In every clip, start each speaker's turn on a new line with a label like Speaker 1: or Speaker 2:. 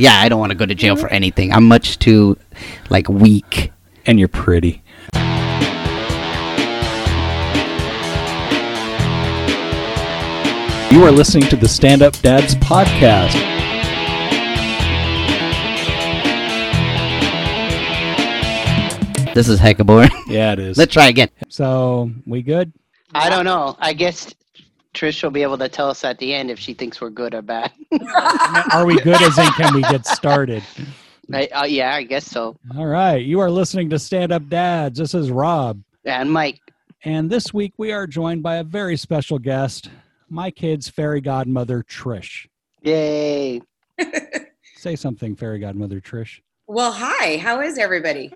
Speaker 1: Yeah, I don't want to go to jail for mm-hmm. anything. I'm much too like weak.
Speaker 2: And you're pretty. You are listening to the Stand Up Dads podcast.
Speaker 1: This is hecka boring.
Speaker 2: Yeah, it is.
Speaker 1: Let's try again.
Speaker 2: So, we good?
Speaker 3: I don't know. I guess Trish will be able to tell us at the end if she thinks we're good or bad.
Speaker 2: Are we good as in can we get started?
Speaker 3: I, uh, yeah, I guess so.
Speaker 2: All right. You are listening to Stand Up Dads. This is Rob.
Speaker 3: And Mike,
Speaker 2: And this week we are joined by a very special guest, my kid's fairy godmother, Trish.
Speaker 3: yay!
Speaker 2: Say something, fairy godmother, Trish.
Speaker 4: Well, hi. How is everybody?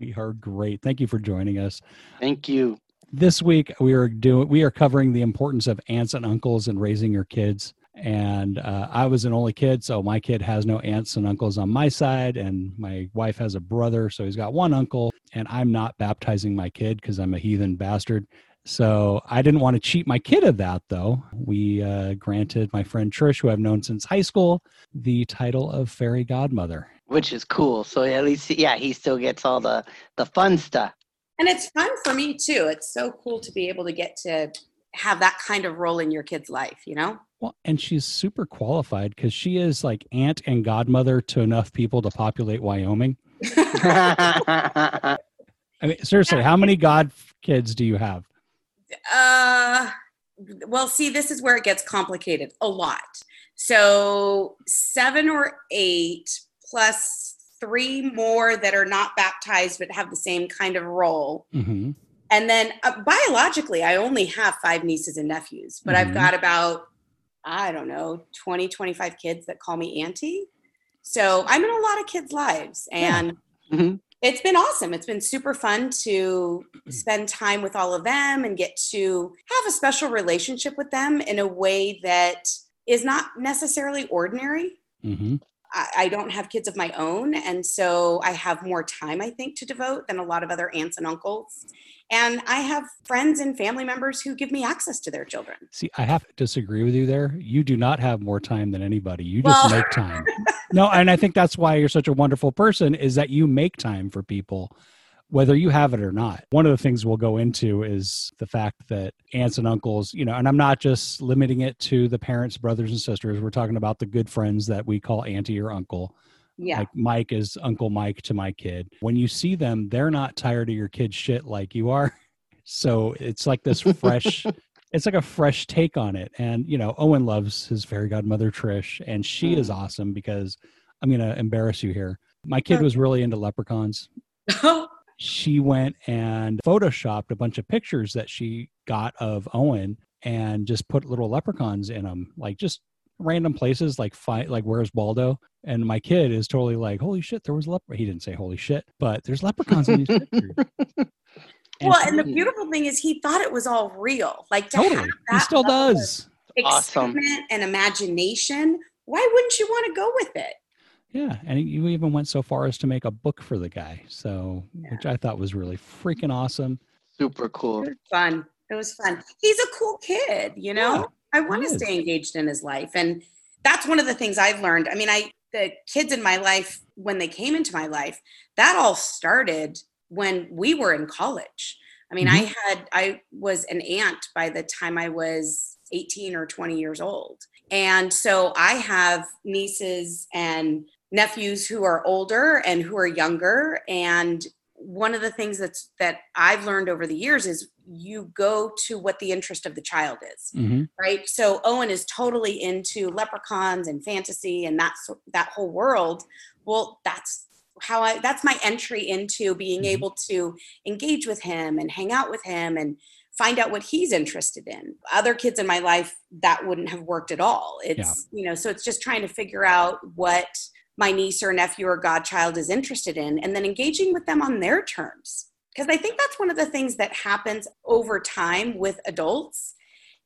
Speaker 2: We are great. Thank you for joining us.
Speaker 3: Thank you.
Speaker 2: This week we are doing we are covering the importance of aunts and uncles in raising your kids. And uh, I was an only kid, so my kid has no aunts and uncles on my side, and my wife has a brother, so he's got one uncle. And I'm not baptizing my kid because I'm a heathen bastard. So I didn't want to cheat my kid of that, though. We uh, granted my friend Trish, who I've known since high school, the title of fairy godmother.
Speaker 3: Which is cool. So at least, yeah, he still gets all the the fun stuff.
Speaker 4: And it's fun for me too. It's so cool to be able to get to have that kind of role in your kid's life, you know?
Speaker 2: Well, and she's super qualified because she is like aunt and godmother to enough people to populate Wyoming. I mean, seriously, how many god kids do you have?
Speaker 4: Uh well, see, this is where it gets complicated a lot. So, 7 or 8 plus 3 more that are not baptized but have the same kind of role.
Speaker 2: hmm
Speaker 4: And then uh, biologically, I only have five nieces and nephews, but I've
Speaker 2: Mhm.
Speaker 4: got about, I don't know, 20, 25 kids that call me auntie. So I'm in a lot of kids' lives. And
Speaker 3: Mhm.
Speaker 4: it's been awesome. It's been super fun to spend time with all of them and get to have a special relationship with them in a way that is not necessarily ordinary.
Speaker 2: hmm
Speaker 4: I, I don't have kids of my own. And so I have more time, I think, to devote than a lot of other aunts and uncles. And I have friends and family members who give me access to their children.
Speaker 2: See, I have to disagree with you there. You do not have more time than anybody. You just
Speaker 4: Well-
Speaker 2: make time. no, and I think that's why you're such a wonderful person is that you make time for people, whether you have it or not. One of the things we'll go into is the fact that aunts and uncles, you know, and I'm not just limiting it to the parents, brothers, and sisters. We're talking about the good friends that we call auntie or uncle.
Speaker 4: Yeah.
Speaker 2: Like Mike is Uncle Mike to my kid. When you see them, they're not tired of your kid's shit like you are. So it's like this fresh, it's like a fresh take on it. And, you know, Owen loves his fairy godmother, Trish, and she is mm. awesome because I'm going to embarrass you here. My kid was really into leprechauns. She went and photoshopped a bunch of pictures that she got of Owen and just put little leprechauns in them, like just random places like fi- like where's Waldo? And my kid is totally like, holy shit, there was lepre. He didn't say holy shit, but there's leprechauns in these pictures.
Speaker 4: well, and the beautiful thing is he thought it was all real. Like to
Speaker 2: totally,
Speaker 4: have
Speaker 2: he still
Speaker 4: level of
Speaker 2: does.
Speaker 3: Awesome.
Speaker 4: and imagination. Why wouldn't you want to go with it?
Speaker 2: Yeah, and you even went so far as to make a book for the guy, so which I thought was really freaking awesome.
Speaker 3: Super cool.
Speaker 4: It was fun. It was fun. He's a cool kid, you know.
Speaker 2: Yeah,
Speaker 4: I want to stay engaged in his life, and that's one of the things I've learned. I mean, I the kids in my life when they came into my life, that all started when we were in college. I mean, I mm-hmm. had I was an aunt by the time I was 18 or 20 years old. And so I have nieces and nephews who are older and who are younger. And one of the things that's that I've learned over the years is you go to what the interest of the child is
Speaker 2: hmm
Speaker 4: right? So owen is totally into leprechauns and fantasy and that's that whole world. Well that's how i that's my entry into being
Speaker 2: Mhm.
Speaker 4: able to engage with him and hang out with him and find out what he's interested in. Other kids in my life that wouldn't have worked at all. It's you know so it's just trying to figure out what my niece or nephew or godchild is interested in and then engaging with them on their terms. Because i think that's one of the things that happens over time with adults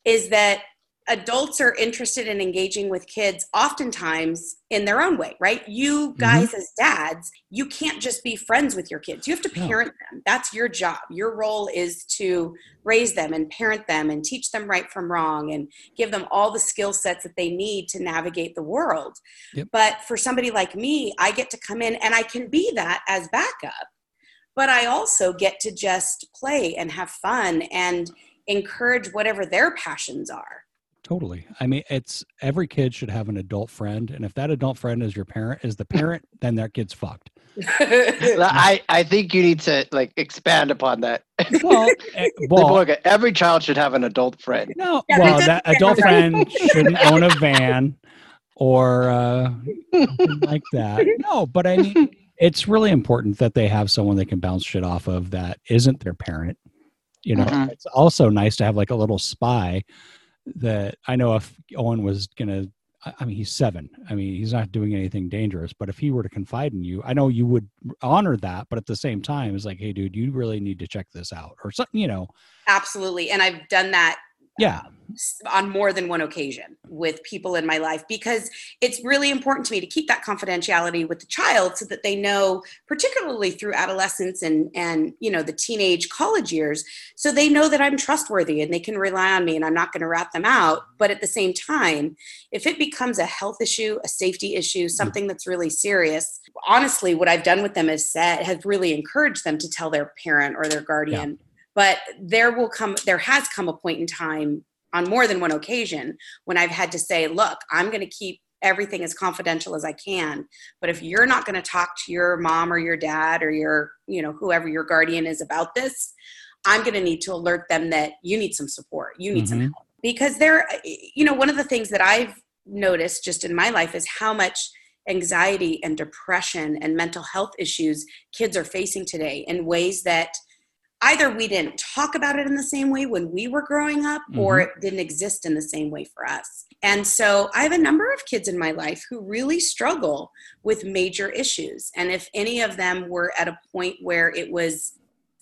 Speaker 4: is that adults are interested in engaging with kids oftentimes in their own way, right? You mm-hmm. guys as dads, you can't just be friends with your kids. You have to
Speaker 2: No.
Speaker 4: parent them. That's your job. Your role is to raise them and parent them and teach them right from wrong and give them all the skill sets that they need to navigate the world.
Speaker 2: Yep.
Speaker 4: But for somebody like me, I get to come in and I can be that as backup. But I also get to just play and have fun and encourage whatever their passions are.
Speaker 2: Totally. I mean, it's every kid should have an adult friend, and if that adult friend is your parent, is the parent, then that kid's fucked.
Speaker 3: I, I think you need to like expand upon that.
Speaker 2: Well, eh,
Speaker 3: Like,
Speaker 2: well,
Speaker 3: every child should have an adult friend.
Speaker 2: no.
Speaker 4: Yeah,
Speaker 2: well, that adult friend shouldn't own a van or uh, something like that. No, but I mean, it's really important that they have someone they can bounce shit off of that isn't their parent. You know,
Speaker 3: Mhm.
Speaker 2: it's also nice to have like a little spy that I know if Owen was gonna. I I mean, he's seven. I mean, he's not doing anything dangerous. But if he were to confide in you, I know you would honor that. But at the same time, it's like, hey, dude, you really need to check this out, or something. You know,
Speaker 4: Absolutely. And I've done that
Speaker 2: yeah,
Speaker 4: on more than one occasion with people in my life because it's really important to me to keep that confidentiality with the child so that they know particularly through adolescence and and you know the teenage college years so they know that I'm trustworthy and they can rely on me and I'm not going to rat them out. But at the same time if it becomes a health issue a safety issue something that's really serious honestly what I've done with them is said has really encouraged them to tell their parent or their guardian but there will come there has come a point in time on more than one occasion when i've had to say look i'm going to keep everything as confidential as i can but if you're not going to talk to your mom or your dad or your you know whoever your guardian is about this i'm going to need to alert them that you need some support you need some
Speaker 2: Mhm.
Speaker 4: help because there you know one of the things that i've noticed just in my life is how much anxiety and depression and mental health issues kids are facing today in ways that either we didn't talk about it in the same way when we were growing up or mm-hmm. it didn't exist in the same way for us. And so I have a number of kids in my life who really struggle with major issues. And if any of them were at a point where it was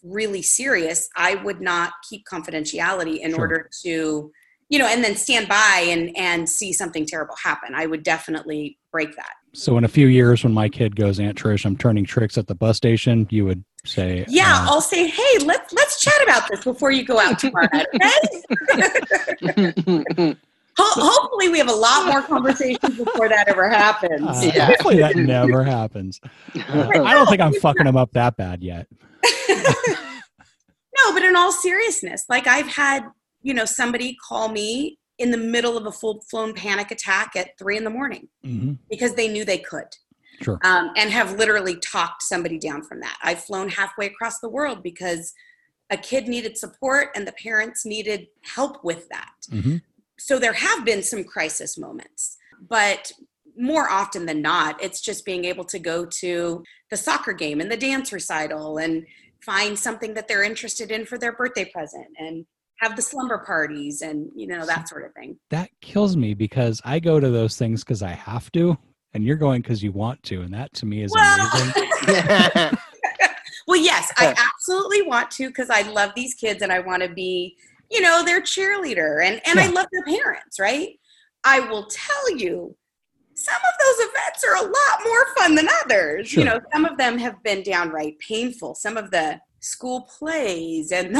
Speaker 4: really serious, I would not keep confidentiality in
Speaker 2: Sure.
Speaker 4: order to you know and then stand by and and see something terrible happen i would definitely break that
Speaker 2: So in a few years, when my kid goes, Aunt Trish, I'm turning tricks at the bus station, you would say,
Speaker 4: yeah
Speaker 2: uh,
Speaker 4: i'll say hey let's let's chat about this before you go out tomorrow okay Ho- hopefully we have a lot more conversations before that ever happens
Speaker 2: uh,
Speaker 3: Yeah.
Speaker 2: hopefully that never happens. Uh, I don't think I'm fucking him up that bad yet.
Speaker 4: no but in all seriousness like i've had you know somebody call me in the middle of a full-blown panic attack at three in the morning
Speaker 2: hmm
Speaker 4: because they knew they could
Speaker 2: Sure.
Speaker 4: um, and have literally talked somebody down from that. I've flown halfway across the world because a kid needed support and the parents needed help with that.
Speaker 2: Hmm
Speaker 4: so there have been some crisis moments but more often than not it's just being able to go to the soccer game and the dance recital and find something that they're interested in for their birthday present and have the slumber parties and you know that sort of thing.
Speaker 2: That kills me because I go to those things because I have to, and you're going because you want to, and that to me is amazing.
Speaker 4: well, well yes i absolutely want to because i love these kids and i want to be you know their cheerleader and and i love their parents right? I will tell you some of those events are a lot more fun than others.
Speaker 2: Sure.
Speaker 4: you know some of them have been downright painful. Some of the school plays and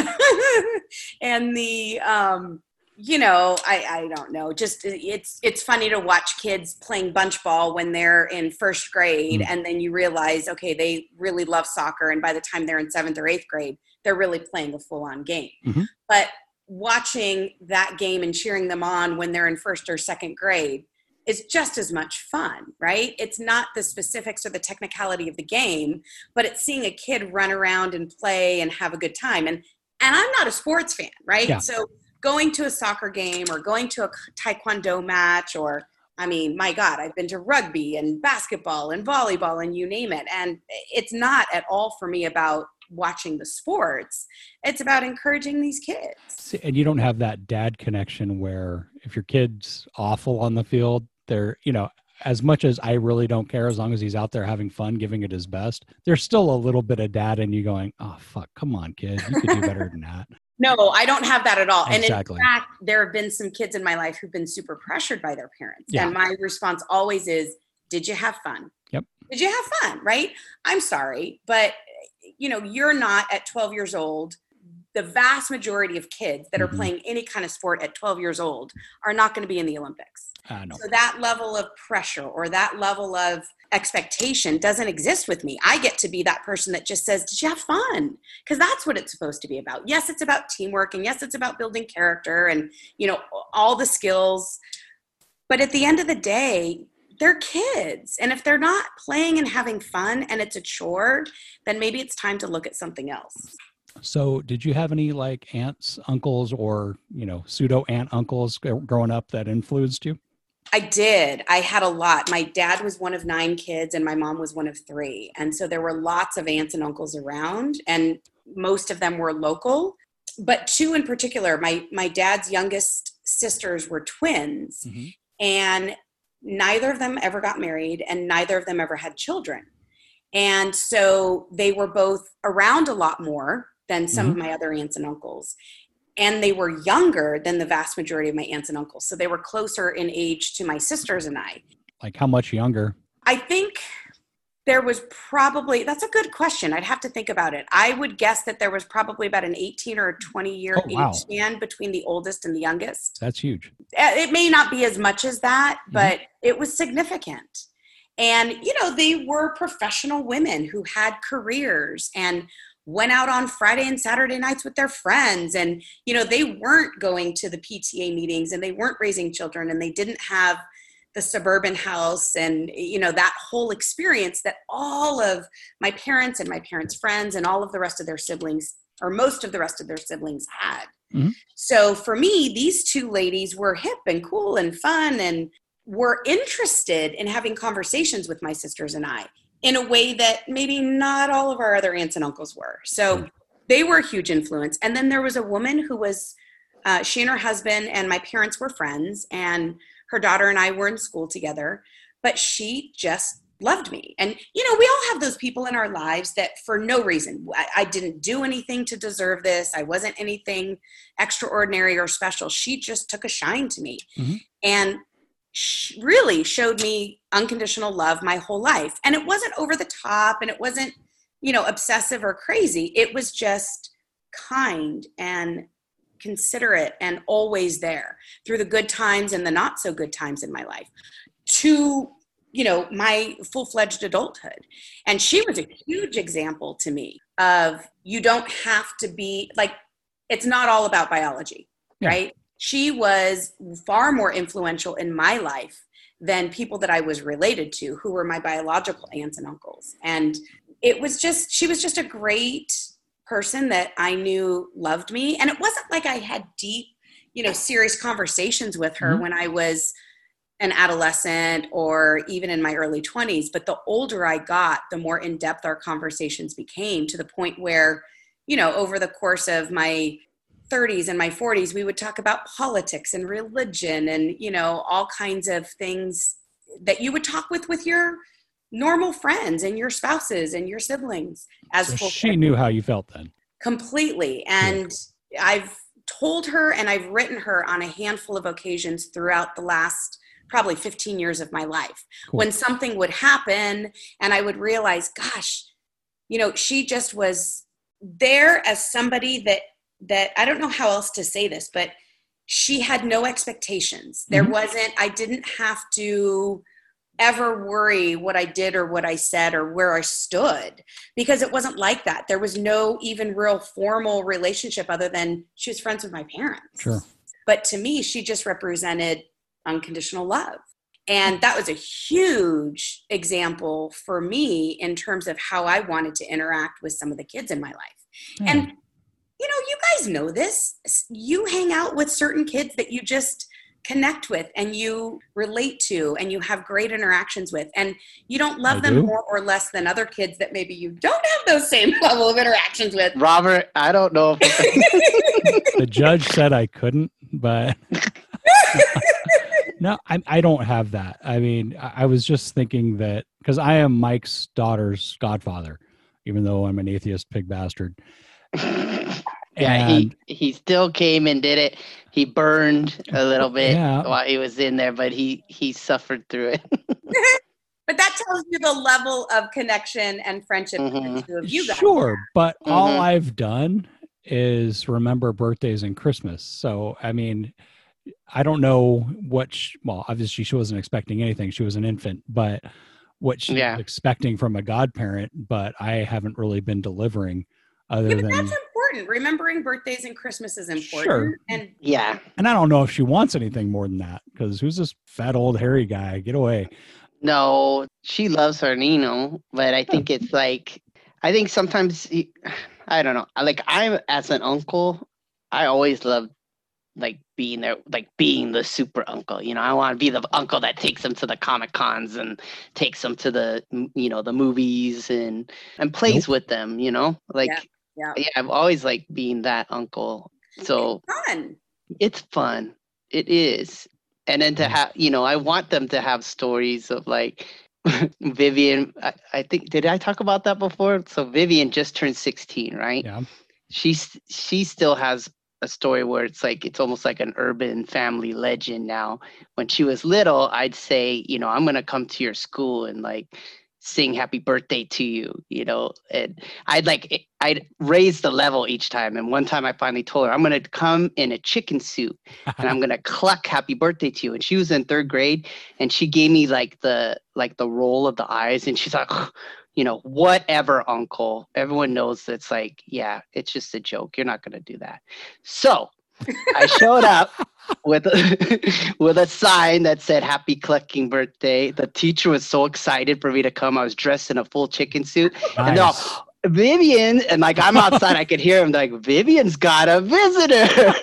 Speaker 4: and the um you know i i don't know just it's it's funny to watch kids playing bunch ball when they're in first grade
Speaker 2: Mm.
Speaker 4: and then you realize okay they really love soccer and by the time they're in seventh or eighth grade they're really playing a full-on game
Speaker 2: Mhm.
Speaker 4: but watching that game and cheering them on when they're in first or second grade is just as much fun, right? It's not the specifics or the technicality of the game, but it's seeing a kid run around and play and have a good time. And and I'm not a sports fan, right?
Speaker 2: Yeah.
Speaker 4: So going to a soccer game or going to a taekwondo match or I mean, my God, I've been to rugby and basketball and volleyball and you name it. And it's not at all for me about watching the sports. It's about encouraging these kids.
Speaker 2: And you don't have that dad connection where if your kid's awful on the field, they're, you know, as much as I really don't care, as long as he's out there having fun, giving it his best, there's still a little bit of dad in you going, oh, fuck, come on, kid. You could do better than that.
Speaker 4: No, I don't have that at all.
Speaker 2: Exactly.
Speaker 4: And in fact, there have been some kids in my life who've been super pressured by their parents.
Speaker 2: Yeah.
Speaker 4: And my response always is, Did you have fun?
Speaker 2: Yep.
Speaker 4: Did you have fun? Right? I'm sorry, but you know, you're not at 12 years old. The vast majority of kids that are mm-hmm. playing any kind of sport at 12 years old are not going to be in the Olympics.
Speaker 2: Ah, I know.
Speaker 4: So that level of pressure or that level of expectation doesn't exist with me. I get to be that person that just says, Did you have fun? Because that's what it's supposed to be about. Yes, it's about teamwork and yes, it's about building character and you know, all the skills. But at the end of the day, they're kids. And if they're not playing and having fun and it's a chore, then maybe it's time to look at something else.
Speaker 2: So, did you have any like aunts, uncles, or you know, pseudo aunt uncles growing up that influenced you?
Speaker 4: I did. I had a lot. My dad was one of nine kids, and my mom was one of three. And so there were lots of aunts and uncles around, and most of them were local. But two in particular, my my dad's youngest sisters were twins,
Speaker 2: Mhm.
Speaker 4: and neither of them ever got married, and neither of them ever had children. And so they were both around a lot more than some of my other aunts and uncles and they were younger than the vast majority of my aunts and uncles. So they were closer in age to my sisters and I.
Speaker 2: Like how much younger?
Speaker 4: I think there was probably, that's a good question. I'd have to think about it. I would guess that there was probably about an 18 or a 20 year
Speaker 2: Oh, wow.
Speaker 4: age span between the oldest and the youngest.
Speaker 2: That's huge.
Speaker 4: Uh, It may not be as much as that,
Speaker 2: Mhm.
Speaker 4: but it was significant. And, you know, they were professional women who had careers and went out on Friday and Saturday nights with their friends. And, you know, they weren't going to the PTA meetings and they weren't raising children and they didn't have the suburban house and, you know, that whole experience that all of my parents and my parents' friends and all of the rest of their siblings, or most of the rest of their siblings, had. Mm-hmm. So for me, these two ladies were hip and cool and fun and were interested in having conversations with my sisters and I in a way that maybe not all of our other aunts and uncles were. So they were a huge influence. And then there was a woman who was, uh, she and her husband and my parents were friends, and her daughter and I were in school together, but she just loved me. And, you know, we all have those people in our lives that for no reason, I, I didn't do anything to deserve this, I wasn't anything extraordinary or special. She just took a shine to me.
Speaker 2: Mhm.
Speaker 4: And really showed me unconditional love my whole life. And it wasn't over the top and it wasn't, you know, obsessive or crazy. It was just kind and considerate and always there through the good times and the not so good times in my life to you know my full-fledged adulthood and she was a huge example to me of you don't have to be like it's not all about biology
Speaker 2: Yeah.
Speaker 4: right she was far more influential in my life than people that I was related to who were my biological aunts and uncles. And it was just, she was just a great person that I knew loved me. And it wasn't like I had deep, you know, serious conversations with her
Speaker 2: Mhm.
Speaker 4: when I was an adolescent or even in my early 20s. But the older I got, the more in depth our conversations became to the point where, you know, over the course of my 30s and my 40s we would talk about politics and religion and you know all kinds of things that you would talk with with your normal friends and your spouses and your siblings as
Speaker 2: So she knew how you felt then.
Speaker 4: completely and i've told her and i've written her on a handful of occasions throughout the last probably 15 years of my life
Speaker 2: Cool.
Speaker 4: when something would happen and i would realize gosh you know she just was there as somebody that that i don't know how else to say this but she had no expectations there
Speaker 2: Mhm.
Speaker 4: wasn't i didn't have to ever worry what i did or what i said or where i stood because it wasn't like that there was no even real formal relationship other than she was friends with my parents
Speaker 2: Sure.
Speaker 4: but to me she just represented unconditional love and that was a huge example for me in terms of how i wanted to interact with some of the kids in my life
Speaker 2: Yeah.
Speaker 4: and you know you guys know this you hang out with certain kids that you just connect with and you relate to and you have great interactions with and you don't love
Speaker 2: I
Speaker 4: them
Speaker 2: do.
Speaker 4: more or less than other kids that maybe you don't have those same level of interactions with
Speaker 3: Robert, I don't know if
Speaker 2: the judge said I couldn't, but no, I, I don't have that. I mean, I, I was just thinking that because I am Mike's daughter's godfather, even though I'm an atheist pig bastard.
Speaker 3: Yeah,
Speaker 2: And-
Speaker 3: he he still came and did it. He burned a little bit
Speaker 2: Yeah.
Speaker 3: while he was in there, but he he suffered through it.
Speaker 4: But that tells you the level of connection and friendship that the two of you guys.
Speaker 2: Sure, but all
Speaker 3: Mhm.
Speaker 2: I've done is remember birthdays and Christmas. So, I mean, I don't know what, sh well, obviously she wasn't expecting anything. She was an infant, but what she
Speaker 3: Yeah.
Speaker 2: was expecting from a godparent, but I haven't really been delivering other
Speaker 4: Yeah, but
Speaker 2: than,
Speaker 4: that's important. Remembering birthdays and Christmas is important.
Speaker 2: Sure.
Speaker 4: And
Speaker 3: yeah.
Speaker 2: and I don't know if she wants anything more than that because who's this fat old hairy guy? Get away.
Speaker 3: No, she loves her Nino, but I think it's like I think sometimes he, I don't know. Like I'm as an uncle, I always love like being there, like being the super uncle. You know, I want to be the uncle that takes them to the comic cons and takes them to the you know the movies and and plays with them. You know, like
Speaker 4: yeah.
Speaker 3: Yeah, Yeah. I've always liked being that uncle. So
Speaker 4: fun.
Speaker 3: it's fun. It is. And then to have, you know, I want them to have stories of like Vivian. I, I think did I talk about that before? So Vivian just turned 16, right?
Speaker 2: Yeah.
Speaker 3: She's she still has a story where it's like it's almost like an urban family legend now. When she was little, I'd say, you know, I'm gonna come to your school and like sing happy birthday to you, you know, and I'd like eh, I'd raise the level each time. And one time I finally told her, I'm gonna come in a chicken suit and I'm gonna cluck happy birthday to you. And she was in third grade and she gave me like the like the roll of the eyes and she's like, you know, whatever, uncle. Everyone knows it's like, yeah, it's just a joke. You're not gonna do that. So I showed up with a, with a sign that said happy clucking birthday. The teacher was so excited for me to come. I was dressed in a full chicken suit. And they're all, Vivian, and like I'm outside, I could hear him like, Vivian's got a visitor.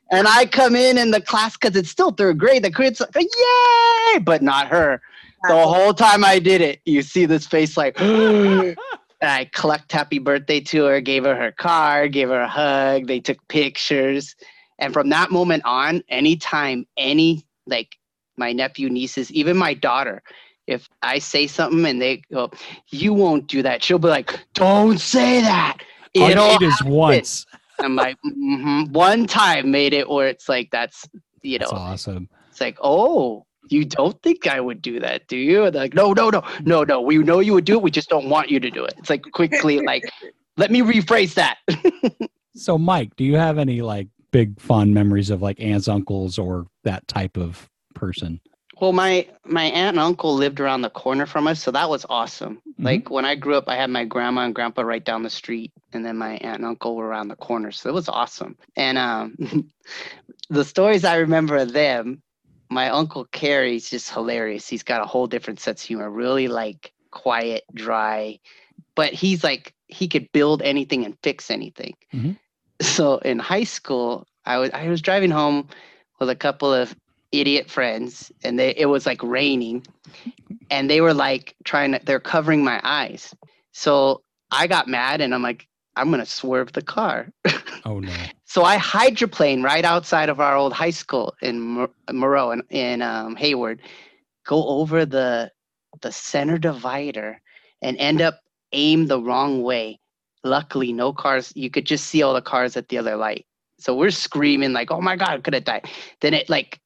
Speaker 3: and I come in in the class because it's still third grade. The kid's like, yay, but not her. The whole time I did it, you see this face like, and I clucked happy birthday to her, gave her her card, gave her a hug. They took pictures. And from that moment on, anytime any, like my nephew, nieces, even my daughter, if I say something and they go, you won't do that, she'll be like, don't say that.
Speaker 2: All you
Speaker 3: It'll
Speaker 2: need is once.
Speaker 3: I'm like, mm-hmm. one time made it where it's like, that's, you know,
Speaker 2: That's awesome.
Speaker 3: it's like, oh, you don't think I would do that, do you? And they're like, no, no, no, no, no. We know you would do it. We just don't want you to do it. It's like quickly, like, let me rephrase that.
Speaker 2: So, Mike, do you have any like big fond memories of like aunts, uncles, or that type of person?
Speaker 3: well, my my aunt and uncle lived around the corner from us, so that was awesome. Like when I grew up, I had my grandma and grandpa right down the street, and then my aunt and uncle were around the corner, so it was awesome. And um, the stories I remember of them, my uncle Carrie's just hilarious. He's got a whole different sense of humor, really like quiet, dry, but he's like he could build anything and fix anything.
Speaker 2: Mhm.
Speaker 3: So in high school, I was I was driving home with a couple of idiot friends, and they it was like raining, and they were like trying to they're covering my eyes. So I got mad, and I'm like, I'm gonna swerve the car.
Speaker 2: Oh no.
Speaker 3: So I hydroplane right outside of our old high school in Mo- Moreau in, in um, Hayward, go over the the center divider and end up aim the wrong way. Luckily, no cars. You could just see all the cars at the other light. So we're screaming like, "Oh my god, I could have died!" Then it like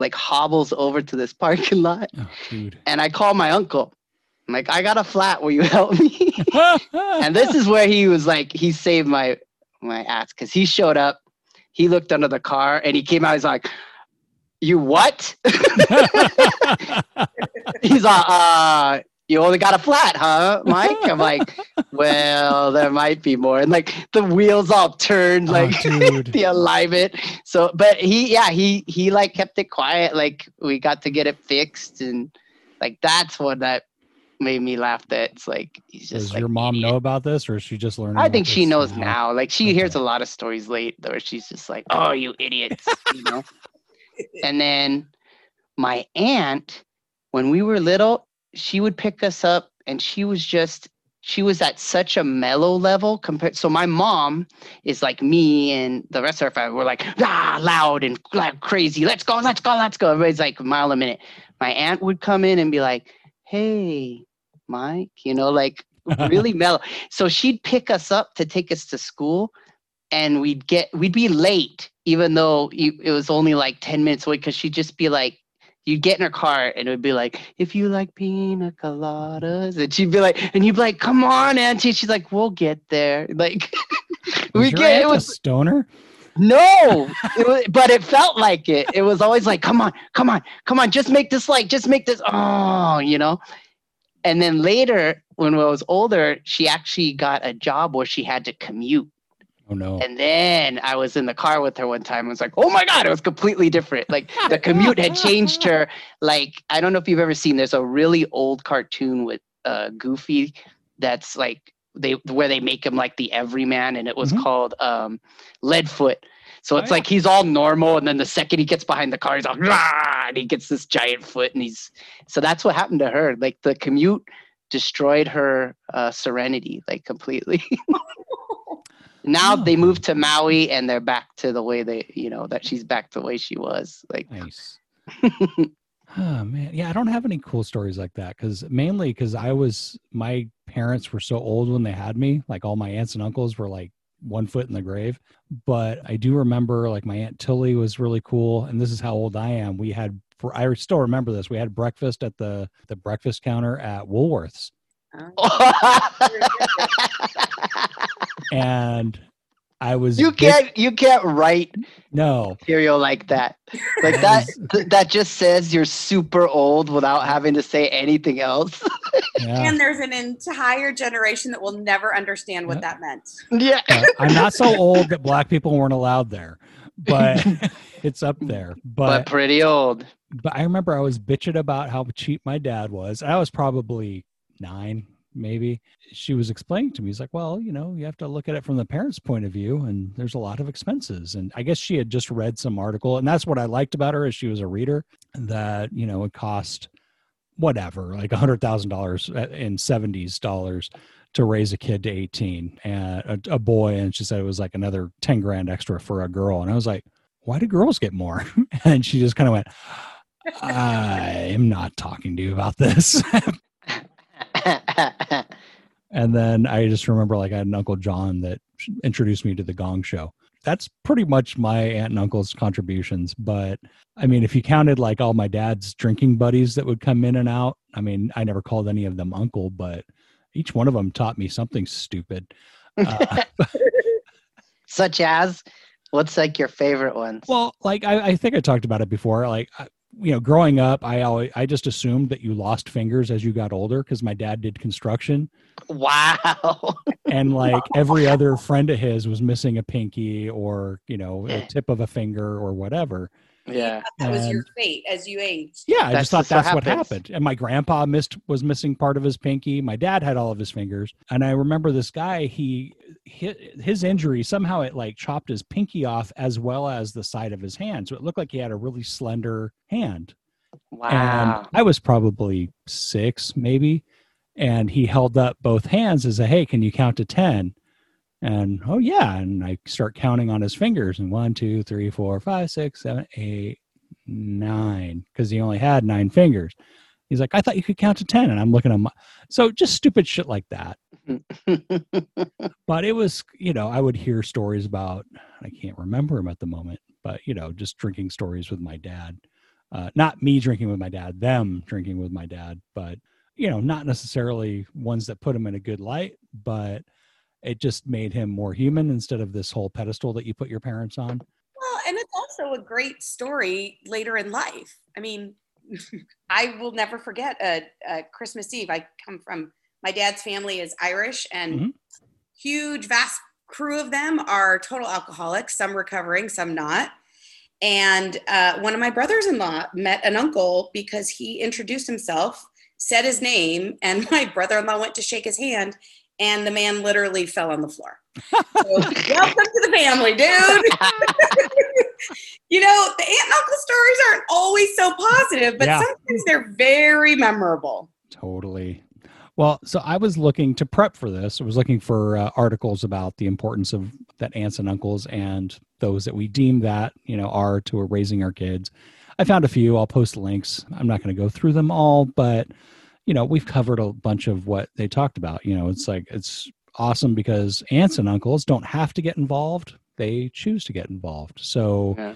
Speaker 3: like hobbles over to this parking lot,
Speaker 2: Oh, dude.
Speaker 3: and I call my uncle. I'm like, "I got a flat. Will you help me?" and this is where he was like he saved my my ass because he showed up he looked under the car and he came out he's like you what he's like uh you only got a flat huh mike i'm like well there might be more and like the wheels all turned
Speaker 2: Oh,
Speaker 3: like
Speaker 2: dude.
Speaker 3: the alignment so but he yeah he he like kept it quiet like we got to get it fixed and like that's what that made me laugh that it's like he's just
Speaker 2: Does
Speaker 3: like
Speaker 2: your mom
Speaker 3: idiot.
Speaker 2: know about this, or is she just learning?
Speaker 3: I think she knows now. Like she
Speaker 2: Okay.
Speaker 3: hears a lot of stories late where she's just like, "Oh, you idiots," you know. and then my aunt, when we were little, she would pick us up, and she was just she was at such a mellow level compared. So my mom is like me and the rest of our family. We're like ah, loud and like crazy. Let's go, let's go, let's go. Everybody's like a mile a minute. My aunt would come in and be like, "Hey, Mike," you know, like really mellow. So she'd pick us up to take us to school, and we'd get we'd be late even though it was only like 10 minutes away because she'd just be like you'd get in her car and it would be like if you like pina coladas and she'd be like and you'd be like come on auntie she's like we'll get there like we get it
Speaker 2: a stoner.
Speaker 3: no it was, but it felt like it it was always like come on come on come on just make this like just make this oh you know and then later when I was older she actually got a job where she had to commute
Speaker 2: Oh no.
Speaker 3: and then I was in the car with her one time. I was like, oh my God, it was completely different. Like the commute had changed her. Like, I don't know if you've ever seen, there's a really old cartoon with uh, Goofy that's like, they where they make him like the everyman and it was
Speaker 2: Mhm.
Speaker 3: called um, Leadfoot. So
Speaker 2: Oh,
Speaker 3: it's
Speaker 2: yeah.
Speaker 3: like he's all normal, and then the second he gets behind the car, he's like, Rah! and he gets this giant foot, and he's so that's what happened to her. Like the commute destroyed her uh, serenity, like completely. now
Speaker 2: Oh.
Speaker 3: they moved to Maui, and they're back to the way they, you know, that she's back to the way she was. Like,
Speaker 2: Nice. oh man, yeah, I don't have any cool stories like that because mainly because I was my parents were so old when they had me. Like all my aunts and uncles were like one foot in the grave. But I do remember like my aunt Tilly was really cool, and this is how old I am. We had for I still remember this. We had breakfast at the the breakfast counter at Woolworths, and I was
Speaker 3: you can't, you can't write
Speaker 2: no
Speaker 3: material like that. Like that, th- that just says you're super old without having to say anything else.
Speaker 2: yeah.
Speaker 4: And there's an entire generation that will never understand what
Speaker 2: Yep.
Speaker 4: that meant.
Speaker 3: yeah.
Speaker 2: Uh, I'm not so old that black people weren't allowed there, but it's up there.
Speaker 3: but
Speaker 2: But
Speaker 3: pretty old.
Speaker 2: but I remember I was bitching about how cheap my dad was. I was probably nine, maybe. She was explaining to me, he's like, well, you know, you have to look at it from the parents' point of view, and there's a lot of expenses. And I guess she had just read some article, and that's what I liked about her is she was a reader that you know it cost whatever, like a hundred thousand dollars uh, in seventies dollars to raise a kid to 18 and a, a boy and she said it was like another 10 grand extra for a girl and i was like why do girls get more and she just kind of went i am not talking to you about this and then i just remember like i had an uncle john that introduced me to the gong show that's pretty much my aunt and uncle's contributions but i mean if you counted like all my dad's drinking buddies that would come in and out i mean i never called any of them uncle but each one of them taught me something stupid uh,
Speaker 3: Such as, what's like your favorite ones?
Speaker 2: Well, like I, I think I talked about it before. Like I- you know, growing up, I always I just assumed that you lost fingers as you got older because my dad did construction,
Speaker 3: wow.
Speaker 2: and like every other friend of his was missing a pinky or you know a
Speaker 3: eh.
Speaker 2: tip of a finger or whatever.
Speaker 3: Yeah.
Speaker 4: That was your fate as you aged.
Speaker 2: Yeah, I
Speaker 3: That's
Speaker 2: just thought
Speaker 3: just what
Speaker 2: that's what
Speaker 3: happens.
Speaker 2: happened. And my grandpa missed was missing part of his pinky. My dad had all of his fingers, and I remember this guy. He hit his injury somehow it like chopped his pinky off as well as the side of his hand, so it looked like he had a really slender hand.
Speaker 3: Wow.
Speaker 2: And I was probably six, maybe. And he held up both hands and said, Hey, can you count to 10? And oh, yeah. And I start counting on his fingers and one, two, three, four, five, six, seven, eight, nine, because he only had nine fingers. He's like, I thought you could count to 10. And I'm looking at him. So just stupid shit like that. But it was, you know, I would hear stories about, I can't remember him at the moment, but, you know, just drinking stories with my dad. Uh, not me drinking with my dad, them drinking with my dad, but, you know, not necessarily ones that put him in a good light, but it just made him more human instead of this whole pedestal that you put your parents on.
Speaker 4: Well, and it's also a great story later in life. I mean, I will never forget a, a Christmas Eve. I come from my dad's family is Irish, and
Speaker 2: Mhm.
Speaker 4: huge, vast crew of them are total alcoholics. Some recovering, some not. And uh, one of my brothers-in-law met an uncle because he introduced himself, said his name, and my brother-in-law went to shake his hand, and the man literally fell on the floor. So, welcome to the family, dude. you know, the aunt and uncle stories aren't always so positive, but
Speaker 2: Yeah.
Speaker 4: sometimes they're very memorable.
Speaker 2: Totally. Well, so I was looking to prep for this. I was looking for uh, articles about the importance of that aunts and uncles and those that we deem that, you know, are to raising our kids. I found a few. I'll post links. I'm not going to go through them all, but you know, we've covered a bunch of what they talked about. You know, it's like it's awesome because aunts and uncles don't have to get involved, they choose to get involved. So
Speaker 3: Yeah.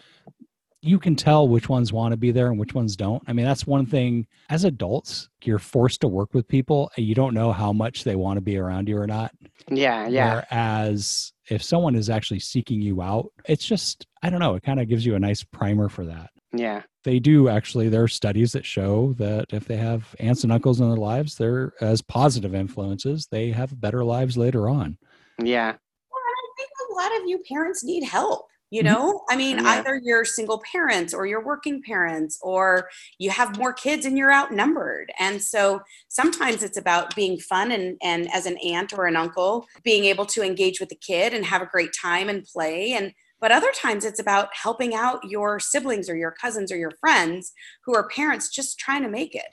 Speaker 2: you can tell which ones want to be there and which ones don't. I mean, that's one thing as adults, you're forced to work with people and you don't know how much they want to be around you or not.
Speaker 3: Yeah, yeah.
Speaker 2: Whereas if someone is actually seeking you out, it's just, I don't know, it kind of gives you a nice primer for that.
Speaker 3: Yeah.
Speaker 2: They do actually, there are studies that show that if they have aunts and uncles in their lives, they're as positive influences, they have better lives later on.
Speaker 3: Yeah.
Speaker 4: Well, I think a lot of you parents need help. You
Speaker 2: Mhm.
Speaker 4: know, I mean,
Speaker 3: Yeah.
Speaker 4: either you're single parents or you're working parents or you have more kids and you're outnumbered. And so sometimes it's about being fun and, and as an aunt or an uncle, being able to engage with the kid and have a great time and play. And but other times it's about helping out your siblings or your cousins or your friends who are parents just trying to make it.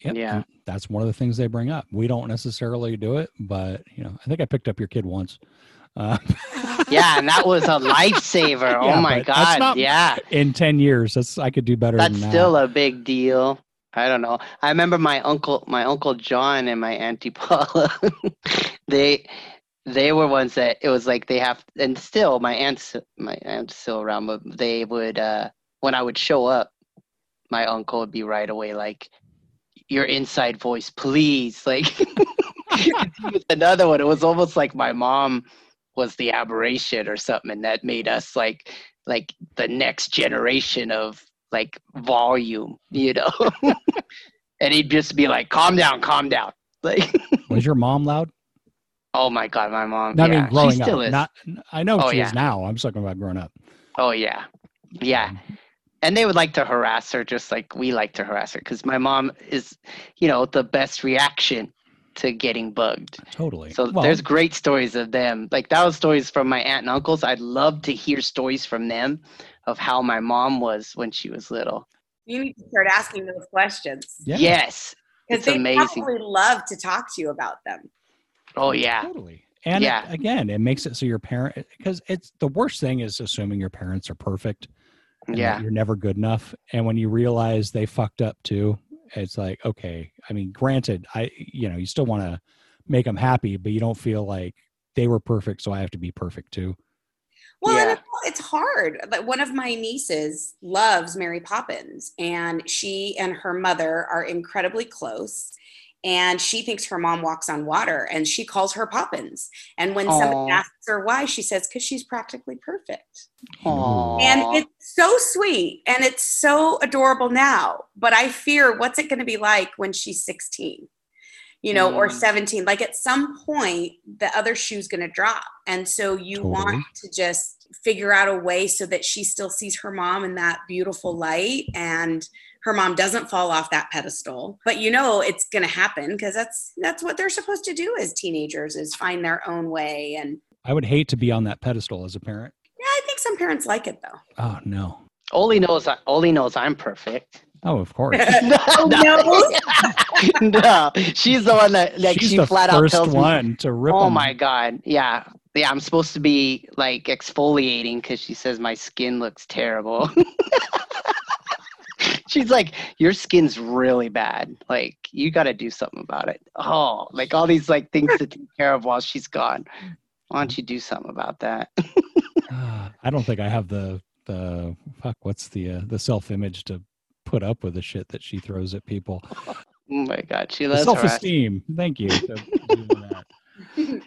Speaker 2: Yep.
Speaker 3: Yeah.
Speaker 2: and That's one of the things they bring up. We don't necessarily do it, but you know, I think I picked up your kid once. Uh,
Speaker 3: Yeah, and that was a lifesaver.
Speaker 2: Yeah,
Speaker 3: oh my god.
Speaker 2: not-
Speaker 3: yeah.
Speaker 2: in 10 years, that's, I could do better
Speaker 3: That's
Speaker 2: than that.
Speaker 3: still a big deal. I don't know. I remember my uncle my uncle John and my auntie Paula. they they were ones that it was like they have and still my aunt's my aunt's still around, but they would uh when I would show up, my uncle would be right away like your inside voice, please. Like another one, it was almost like my mom was the aberration or something, and that made us like like the next generation of like volume, you know. and he'd just be like, "Calm down, calm down." Like,
Speaker 2: Was your mom loud?
Speaker 3: Oh my god, my mom.
Speaker 2: I
Speaker 3: yeah,
Speaker 2: mean, growing
Speaker 3: she still
Speaker 2: up.
Speaker 3: is.
Speaker 2: Not, I know
Speaker 3: Oh,
Speaker 2: she
Speaker 3: yeah.
Speaker 2: is now. I'm just talking about growing up.
Speaker 3: oh yeah, yeah. Um, and they would like to harass her, just like we like to harass her, because my mom is, you know, the best reaction to getting bugged.
Speaker 2: Totally.
Speaker 3: So
Speaker 2: Well,
Speaker 3: there's great stories of them. Like that was stories from my aunt and uncles. I'd love to hear stories from them of how my mom was when she was little.
Speaker 4: You need to start asking those questions
Speaker 2: yeah,
Speaker 3: Yes.
Speaker 4: because they
Speaker 3: amazing.
Speaker 4: probably love to talk to you about them.
Speaker 3: Oh mm, yeah.
Speaker 2: Totally. And
Speaker 3: Yeah.
Speaker 2: it- again, it makes it so your parent, eh, because it's the worst thing is assuming your parents are perfect. and
Speaker 3: Yeah.
Speaker 2: You're never good enough. And when you realize they fucked up too, it's like, okay, I mean, granted, I, you know, you still want to make them happy, but you don't feel like they were perfect. So I have to be perfect too.
Speaker 4: Well,
Speaker 3: Yeah.
Speaker 4: it's, it's hard. But one of my nieces loves Mary Poppins, and she and her mother are incredibly close. And she thinks her mom walks on water, and she calls her Poppins. And when
Speaker 3: Aw.
Speaker 4: somebody asks her why, she says, "Because she's practically perfect."
Speaker 3: Aw.
Speaker 4: And it's so sweet and it's so adorable now. But I fear what's it going to be like when she's 16, you know, or
Speaker 3: Mm.
Speaker 4: 17? Like at some point, the other shoe's going to drop. And so you
Speaker 2: Totally.
Speaker 4: want to just figure out a way so that she still sees her mom in that beautiful light and her mom doesn't fall off that pedestal but you know it's going to happen because that's that's what they're supposed to do as teenagers is find their own way and
Speaker 2: I would hate to be on that pedestal as a parent.
Speaker 4: yeah i think some parents like it though
Speaker 2: Oh, no.
Speaker 3: Oli knows Oli knows I'm perfect.
Speaker 2: Oh, of course.
Speaker 3: Oh, no, no, no, she's the one that like
Speaker 2: She's
Speaker 3: she
Speaker 2: the
Speaker 3: flat out
Speaker 2: first
Speaker 3: tells me.
Speaker 2: one to rip
Speaker 3: Oh
Speaker 2: 'em.
Speaker 3: my god, yeah, yeah. I'm supposed to be like exfoliating because she says my skin looks terrible. She's like, your skin's really bad. Like, you got to do something about it. Oh, like all these like things to take care of while she's gone. Why don't you do something about that?
Speaker 2: Ah, I don't think I have the the fuck. What's the uh, the self image to put up with the shit that she throws at people?
Speaker 3: Oh my god, she loves
Speaker 2: self esteem. Thank you.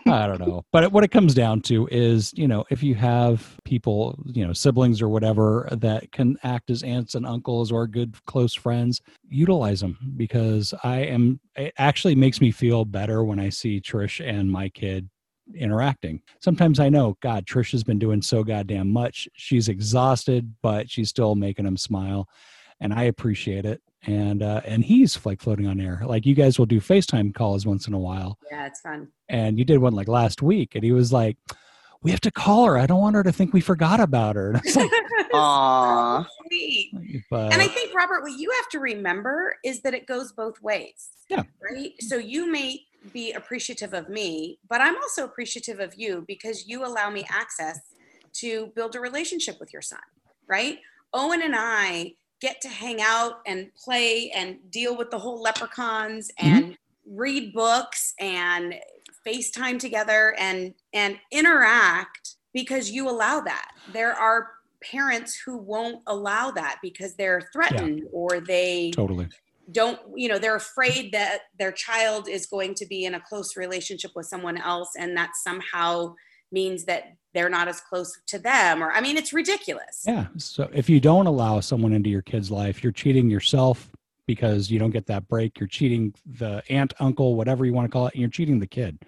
Speaker 2: I don't know, but what it comes down to is, you know, if you have people, you know, siblings or whatever that can act as aunts and uncles or good close friends, utilize them because I am. It actually makes me feel better when I see Trish and my kid interacting. Sometimes I know, God, Trish has been doing so goddamn much. She's exhausted, but she's still making him smile, and I appreciate it. And uh, and he's like floating on air. Like you guys will do FaceTime calls once in a while,
Speaker 4: yeah it's fun
Speaker 2: and you did one like last week, and he was like, "We have to call her. I don't want her to think we forgot about her." And I was like,
Speaker 3: Aw.
Speaker 4: Sweet.
Speaker 2: but
Speaker 4: And I think, Robert, what you have to remember is that it goes both ways.
Speaker 2: Yeah.
Speaker 4: Right. So you may be appreciative of me, but I'm also appreciative of you because you allow me access to build a relationship with your son. Right. Owen and I get to hang out and play and deal with the whole leprechauns mm-hmm. and read books and FaceTime together and and interact because you allow that. There are parents who won't allow that because they're threatened or they
Speaker 2: Totally.
Speaker 4: don't you know they're afraid that their child is going to be in a close relationship with someone else and that somehow means that they're not as close to them or i mean it's ridiculous
Speaker 2: Yeah. So if you don't allow someone into your kid's life, you're cheating yourself because you don't get that break. You're cheating the aunt, uncle, whatever you want to call it, and you're cheating the kid.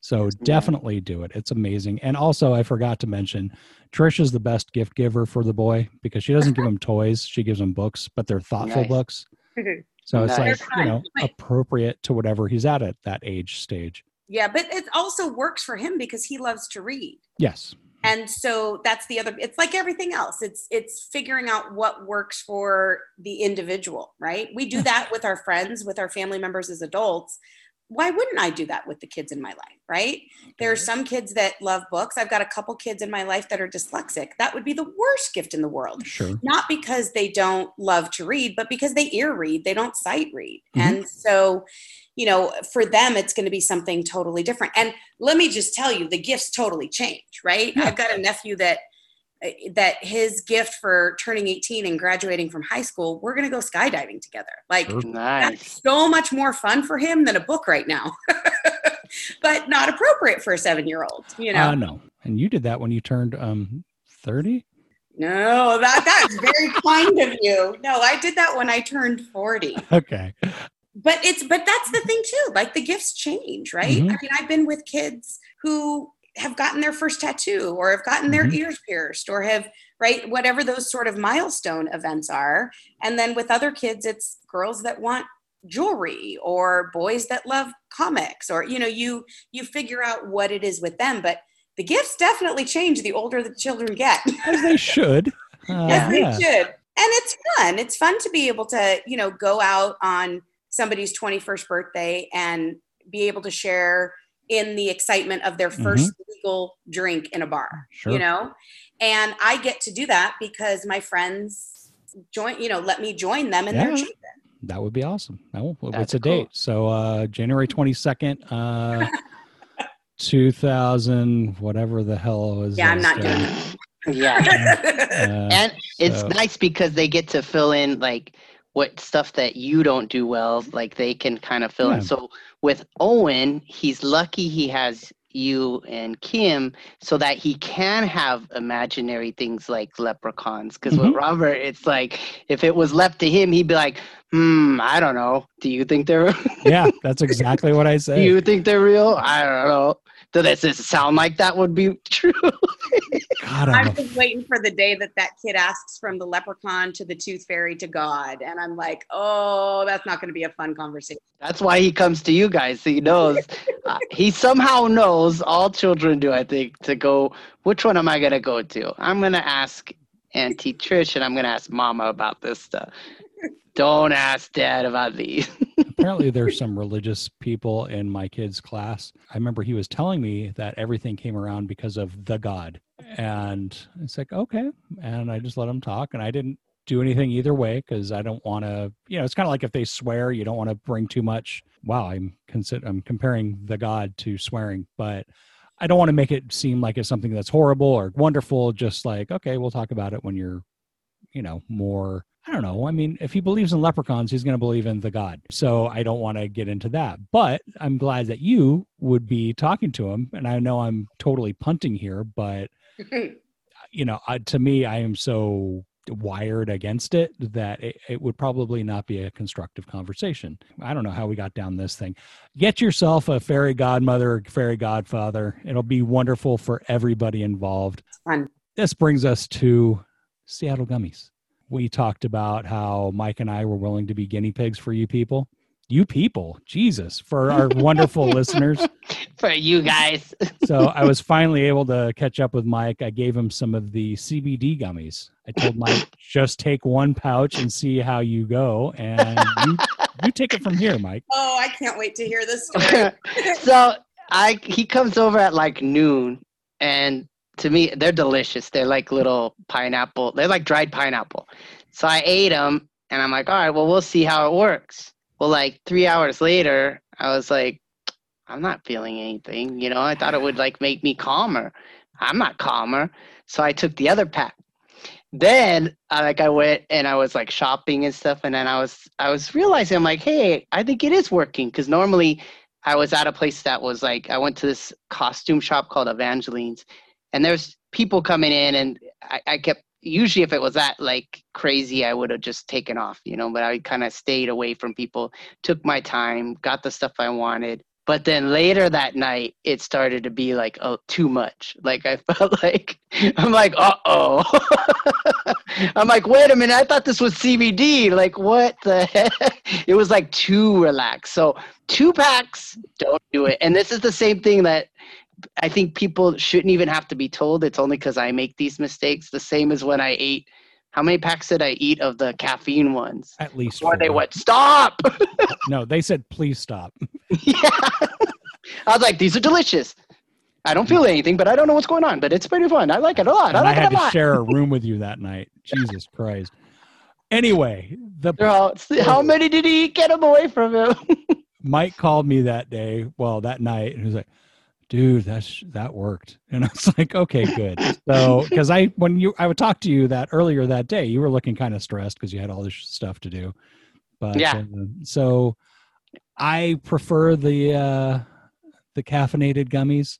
Speaker 2: So definitely do it. It's amazing. And also, I forgot to mention, Trish is the best gift giver for the boy because she doesn't give him toys; she gives him books, but they're thoughtful
Speaker 3: Nice.
Speaker 2: books. So it's
Speaker 3: Nice.
Speaker 2: like you know appropriate to whatever he's at at that age stage.
Speaker 4: Yeah but it also works for him because he loves to read.
Speaker 2: Yes.
Speaker 4: and so that's the other it's like everything else. It's it's figuring out what works for the individual right? We do that with our friends with our family members as adults why wouldn't i do that with the kids in my life right there are some kids that love books i've got a couple kids in my life that are dyslexic that would be the worst gift in the world
Speaker 2: Sure.
Speaker 4: not because they don't love to read, but because they ear read, they don't sight read.
Speaker 2: Mhm.
Speaker 4: And so, you know, for them, it's going to be something totally different. And let me just tell you, the gifts totally change, right?
Speaker 2: Yeah.
Speaker 4: I've got a nephew that that his gift for turning 18 and graduating from high school, we're going to go skydiving together. Like
Speaker 3: Nice.
Speaker 4: that's so much more fun for him than a book right now. but not appropriate for a 7-year-old, you know.
Speaker 2: Uh, no. And you did that when you turned um 30?
Speaker 4: no, that that's very kind of you. No, I did that when I turned 40.
Speaker 2: Okay.
Speaker 4: but it's but that's the thing too like the gifts change right
Speaker 2: Mhm.
Speaker 4: i mean i've been with kids who have gotten their first tattoo or have gotten their
Speaker 2: Mhm.
Speaker 4: ears pierced or have right whatever those sort of milestone events are and then with other kids it's girls that want jewelry or boys that love comics or you know you you figure out what it is with them but the gifts definitely change the older the children get
Speaker 2: As they should. Uh,
Speaker 4: Yes, they
Speaker 2: yeah.
Speaker 4: should. And it's fun. It's fun to be able to, you know, go out on somebody's 21st birthday and be able to share in the excitement of their 1st legal drink in a bar,
Speaker 2: Mm-hmm. Sure.
Speaker 4: you know? And I get to do that because my friends join, you know, let me join them in their
Speaker 2: Yeah.
Speaker 4: treatment.
Speaker 2: That would be awesome. Oh, well,
Speaker 3: That's
Speaker 2: what's a
Speaker 3: cool.
Speaker 2: date? So uh January 22nd, uh 2000 whatever the hell was
Speaker 4: Yeah, I'm not doing it.
Speaker 3: Yeah.
Speaker 2: uh,
Speaker 3: and it's
Speaker 2: so-
Speaker 3: nice because they get to fill in like what stuff that you don't do well like they can kind of fill
Speaker 2: Yeah.
Speaker 3: in so with owen he's lucky he has you and kim so that he can have imaginary things like leprechauns because with
Speaker 2: Mhm.
Speaker 3: robert it's like if it was left to him he'd be like hmm i don't know do you think they're
Speaker 2: yeah, that's exactly what I say.
Speaker 3: do you think they're real i don't know does this does it sound like that would be true
Speaker 2: God, I'm
Speaker 4: I'm just waiting for the day that that kid asks from the leprechaun to the tooth fairy to God. And I'm like, oh, that's not going to be a fun conversation.
Speaker 3: That's why he comes to you guys. He knows. uh, he somehow knows. All children do, I think, to go. Which one am I gonna go to? I'm gonna ask Auntie Trish, and I'm gonna ask Mama about this stuff. Don't ask Dad about these.
Speaker 2: apparently there's some religious people in my kid's class. I remember he was telling me that everything came around because of the God. And it's like, okay. And I just let him talk and I didn't do anything either way because I don't want to, you know, it's kind of like if they swear, you don't want to bring too much. Wow, I'm consider I'm comparing the God to swearing, but I don't want to make it seem like it's something that's horrible or wonderful. Just like, okay, we'll talk about it when you're, you know, more I don't know. I mean, if he believes in leprechauns, he's going to believe in the God. So I don't want to get into that. But I'm glad that you would be talking to him. And I know I'm totally punting here, but you know, uh, to me, I am so wired against it that it, it would probably not be a constructive conversation. I don't know how we got down this thing. Get yourself a fairy godmother, or fairy godfather. It'll be wonderful for everybody involved.
Speaker 4: Fun.
Speaker 2: This brings us to Seattle Gummies. We talked about how Mike and I were willing to be guinea pigs for you people. You people, Jesus, for our wonderful listeners
Speaker 3: For you guys.
Speaker 2: so I was finally able to catch up with Mike. I gave him some of the CBD gummies. I told Mike, just take one pouch and see how you go, and you, you take it from here, Mike.
Speaker 4: Oh, I can't wait to hear this story.
Speaker 3: so I he comes over at like noon, and to me they're delicious. They're like little pineapple. They're like dried pineapple. So I ate them, and I'm like, all right, well we'll see how it works. Well, like three hours later, I was like, I'm not feeling anything. You know, I thought it would like make me calmer. I'm not calmer. So I took the other pack. Then I like I went and I was like shopping and stuff, and then I was I was realizing I'm like, hey, I think it is working because normally I was at a place that was like I went to this costume shop called Evangeline's, and there's people coming in, and I, I kept usually if it was that like crazy, I would have just taken off, you know. But I kind of stayed away from people, took my time, got the stuff I wanted, but then later that night it started to be like oh too much. Like i felt like i'm like uh-oh. I'm like wait a minute i thought this was cbd like what the heck? It was like too relaxed. So two packs don't do it. And this is the same thing that i think people shouldn't even have to be told it's only because i make these mistakes the same as when i ate how many packs did I eat of the caffeine ones?
Speaker 2: At least
Speaker 3: Before they went, stop!
Speaker 2: No, they said please stop.
Speaker 3: yeah. I was like, these are delicious. I don't feel anything, but I don't know what's going on. But it's pretty fun. I like it a lot.
Speaker 2: And
Speaker 3: I
Speaker 2: I had
Speaker 3: it a
Speaker 2: to
Speaker 3: lot.
Speaker 2: share a room with you that night. Jesus Christ. Anyway, the
Speaker 3: all- how many did he? Get them away from him.
Speaker 2: Mike called me that day, well, that night, and he was like, dude, that's that worked. And I was like, okay, good. So, because I, when you, I would talk to you that earlier that day, you were looking kind of stressed because you had all this stuff to do. But
Speaker 3: Yeah.
Speaker 2: uh, so I prefer the, uh, the caffeinated gummies.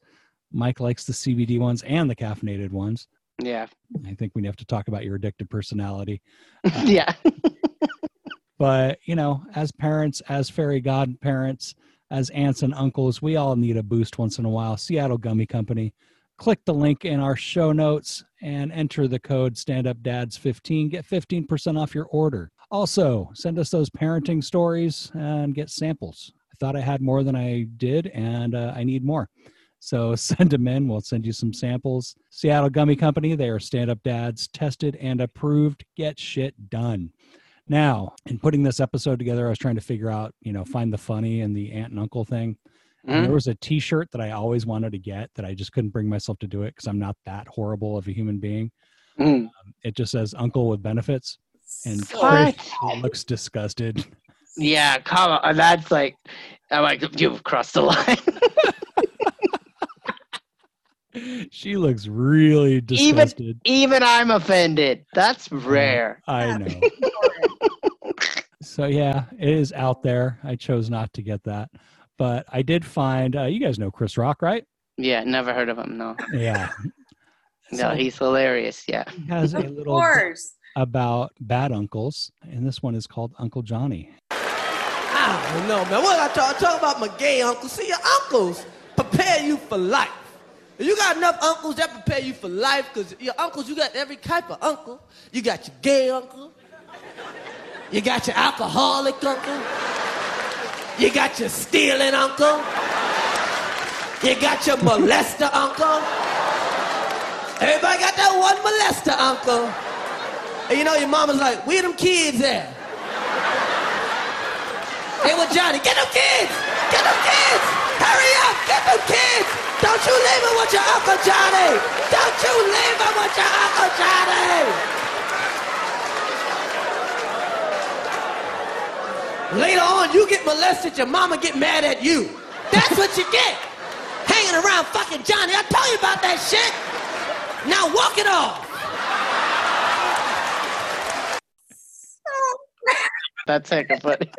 Speaker 2: Mike likes the CBD ones and the caffeinated ones.
Speaker 3: yeah.
Speaker 2: I think we have to talk about your addictive personality.
Speaker 3: yeah.
Speaker 2: but you know as parents as fairy godparents as aunts and uncles we all need a boost once in a while. Seattle gummy company. Click the link in our show notes and enter the code stand up dads 15 get 15% off your order. Also send us those parenting stories and get samples. I thought i had more than i did and uh, i need more. So send them in. We'll send you some samples. Seattle gummy company they are stand up dads tested and approved. Get shit done now, in putting this episode together, I was trying to figure out, you know, find the funny and the aunt and uncle thing. And
Speaker 3: Mhm.
Speaker 2: there was a T-shirt that I always wanted to get that I just couldn't bring myself to do it because I'm not that horrible of a human being.
Speaker 3: Mm.
Speaker 2: It just says "Uncle with benefits," and Chris looks disgusted.
Speaker 3: Yeah. Come on. That's like, I'm like, you've crossed the line.
Speaker 2: she looks really
Speaker 3: Even-
Speaker 2: disgusted.
Speaker 3: Even I'm offended. That's rare.
Speaker 2: I know. so yeah, it is out there. I chose not to get that, but I did find. Uh, you guys know Chris Rock, right?
Speaker 3: Yeah. Never heard of him. No.
Speaker 2: Yeah.
Speaker 3: No,
Speaker 2: So
Speaker 3: he's hilarious. Yeah.
Speaker 2: he has a
Speaker 4: Of
Speaker 2: little
Speaker 4: course.
Speaker 2: about bad uncles, and this one is called Uncle Johnny.
Speaker 5: I don't know, man. What I talk, talk about my gay uncles? See, your uncles prepare you for life. You got enough uncles that prepare you for life because your uncles, you got every type of uncle. You got your gay uncle. You got your alcoholic uncle. You got your stealing uncle. You got your molester uncle. Everybody got that one molester uncle. And you know your mama's like, where them kids at? Hey, what Johnny? Get them kids! Get them kids! Hurry up! Get them kids! Don't you leave them with your Uncle Johnny! Don't you leave them with your Uncle Johnny! Later on, you get molested, your mama get mad at you. That's what you get. Hanging around fucking Johnny. I told you about that shit. Now walk it off.
Speaker 3: That's heck funny.